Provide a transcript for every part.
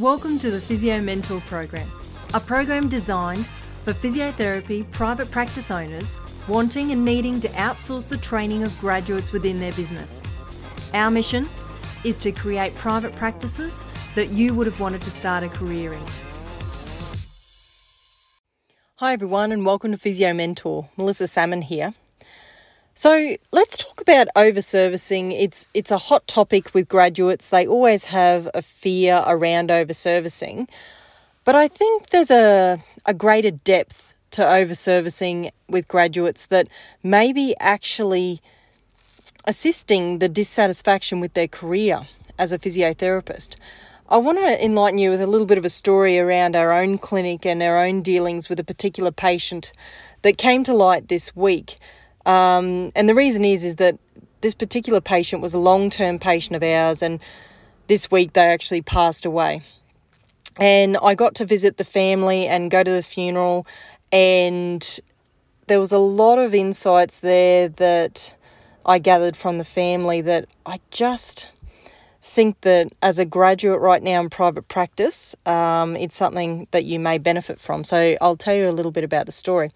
Welcome to the Physio Mentor Program, a program designed for physiotherapy private practice owners wanting and needing to outsource the training of graduates within their business. Our mission is to create private practices that you would have wanted to start a career in. Hi, everyone, and welcome to Physio Mentor. Melissa Salmon here. So let's talk about overservicing. It's it's a hot topic with graduates. They always have a fear around overservicing, but I think there's a a greater depth to overservicing with graduates that may be actually assisting the dissatisfaction with their career as a physiotherapist. I want to enlighten you with a little bit of a story around our own clinic and our own dealings with a particular patient that came to light this week. Um, and the reason is is that this particular patient was a long-term patient of ours, and this week they actually passed away. And I got to visit the family and go to the funeral, and there was a lot of insights there that I gathered from the family that I just think that as a graduate right now in private practice, um, it's something that you may benefit from. So I'll tell you a little bit about the story.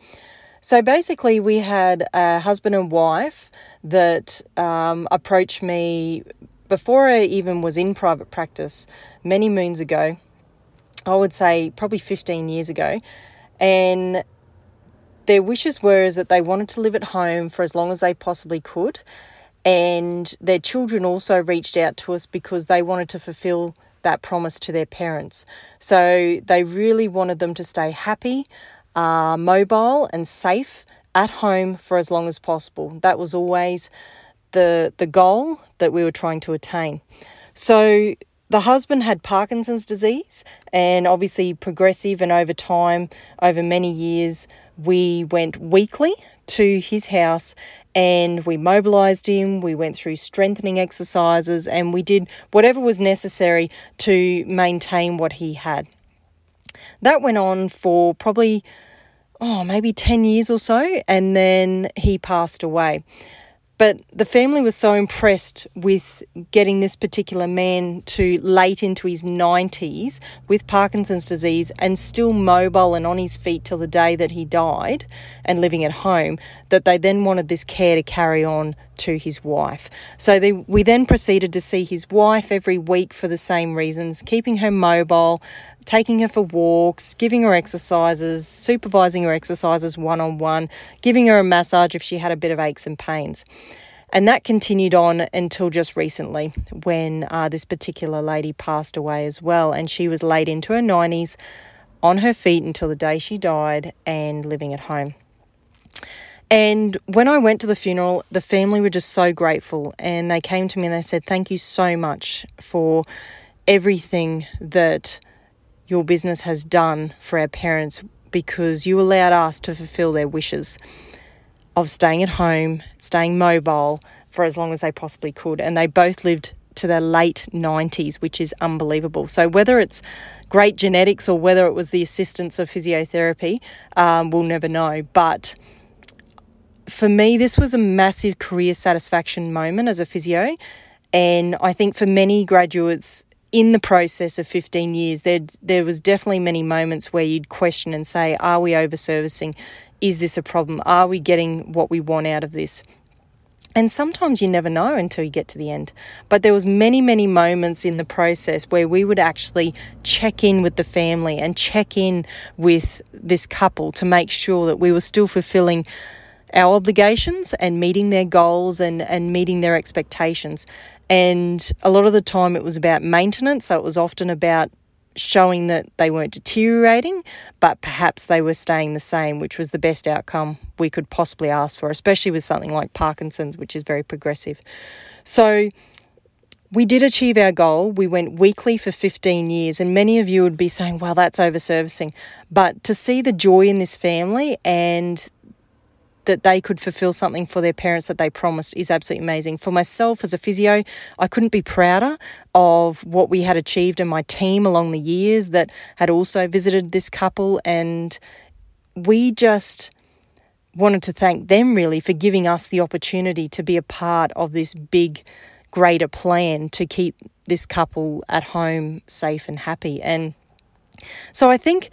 So basically, we had a husband and wife that um, approached me before I even was in private practice many moons ago. I would say probably 15 years ago. And their wishes were is that they wanted to live at home for as long as they possibly could. And their children also reached out to us because they wanted to fulfill that promise to their parents. So they really wanted them to stay happy uh, mobile and safe at home for as long as possible. That was always the the goal that we were trying to attain. So the husband had Parkinson's disease and obviously progressive and over time over many years we went weekly to his house and we mobilized him we went through strengthening exercises and we did whatever was necessary to maintain what he had that went on for probably oh, maybe 10 years or so, and then he passed away. But the family was so impressed with getting this particular man to late into his 90s with Parkinson's disease and still mobile and on his feet till the day that he died and living at home that they then wanted this care to carry on to his wife. So they, we then proceeded to see his wife every week for the same reasons, keeping her mobile, taking her for walks, giving her exercises, supervising her exercises one on one, giving her a massage if she had a bit of aches and pains. And that continued on until just recently when uh, this particular lady passed away as well. And she was late into her 90s on her feet until the day she died and living at home. And when I went to the funeral, the family were just so grateful. And they came to me and they said, Thank you so much for everything that your business has done for our parents because you allowed us to fulfill their wishes of staying at home, staying mobile for as long as they possibly could. And they both lived to their late 90s, which is unbelievable. So, whether it's great genetics or whether it was the assistance of physiotherapy, um, we'll never know. But for me, this was a massive career satisfaction moment as a physio. And I think for many graduates, in the process of 15 years, there, there was definitely many moments where you'd question and say, are we over servicing? Is this a problem? Are we getting what we want out of this? And sometimes you never know until you get to the end. But there was many, many moments in the process where we would actually check in with the family and check in with this couple to make sure that we were still fulfilling our obligations and meeting their goals and, and meeting their expectations. And a lot of the time it was about maintenance. So it was often about showing that they weren't deteriorating, but perhaps they were staying the same, which was the best outcome we could possibly ask for, especially with something like Parkinson's, which is very progressive. So we did achieve our goal. We went weekly for 15 years, and many of you would be saying, well, that's over servicing. But to see the joy in this family and that they could fulfill something for their parents that they promised is absolutely amazing. For myself as a physio, I couldn't be prouder of what we had achieved and my team along the years that had also visited this couple. And we just wanted to thank them really for giving us the opportunity to be a part of this big greater plan to keep this couple at home safe and happy. And so I think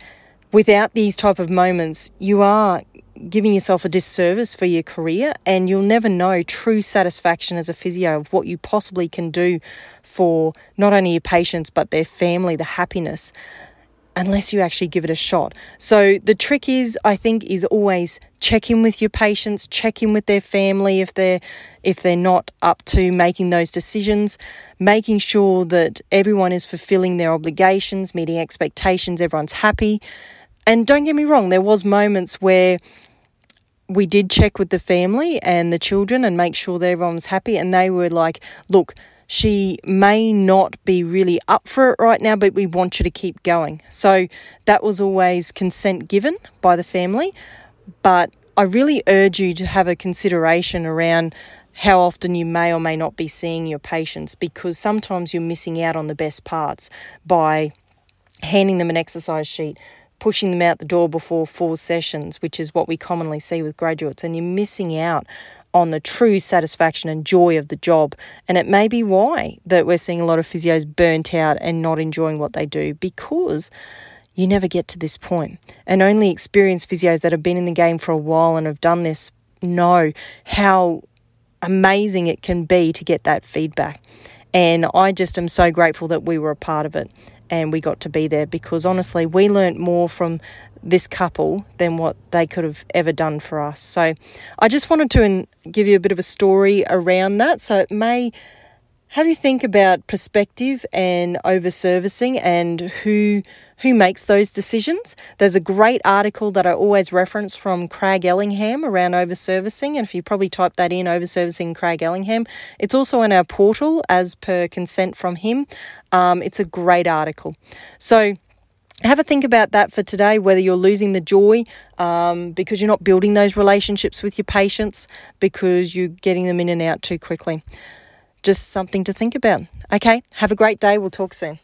without these type of moments, you are giving yourself a disservice for your career and you'll never know true satisfaction as a physio of what you possibly can do for not only your patients but their family, the happiness unless you actually give it a shot. So the trick is I think is always check in with your patients, check in with their family if they're if they're not up to making those decisions, making sure that everyone is fulfilling their obligations, meeting expectations, everyone's happy. And don't get me wrong, there was moments where we did check with the family and the children and make sure that everyone was happy and they were like, look, she may not be really up for it right now, but we want you to keep going. So that was always consent given by the family. But I really urge you to have a consideration around how often you may or may not be seeing your patients because sometimes you're missing out on the best parts by handing them an exercise sheet, pushing them out the door before four sessions, which is what we commonly see with graduates, and you're missing out on the true satisfaction and joy of the job. And it may be why that we're seeing a lot of physios burnt out and not enjoying what they do because you never get to this point. And only experienced physios that have been in the game for a while and have done this know how amazing it can be to get that feedback. And I just am so grateful that we were a part of it and we got to be there because honestly, we learnt more from this couple than what they could have ever done for us. So I just wanted to give you a bit of a story around that. So it may have you think about perspective and over servicing and who who makes those decisions. There's a great article that I always reference from Craig Allingham around over servicing, and if you probably type that in, over servicing Craig Allingham, it's also on our portal as per consent from him. Um, it's a great article. So have a think about that for today whether you're losing the joy um, because you're not building those relationships with your patients because you're getting them in and out too quickly. Just something to think about. Okay, have a great day. We'll talk soon.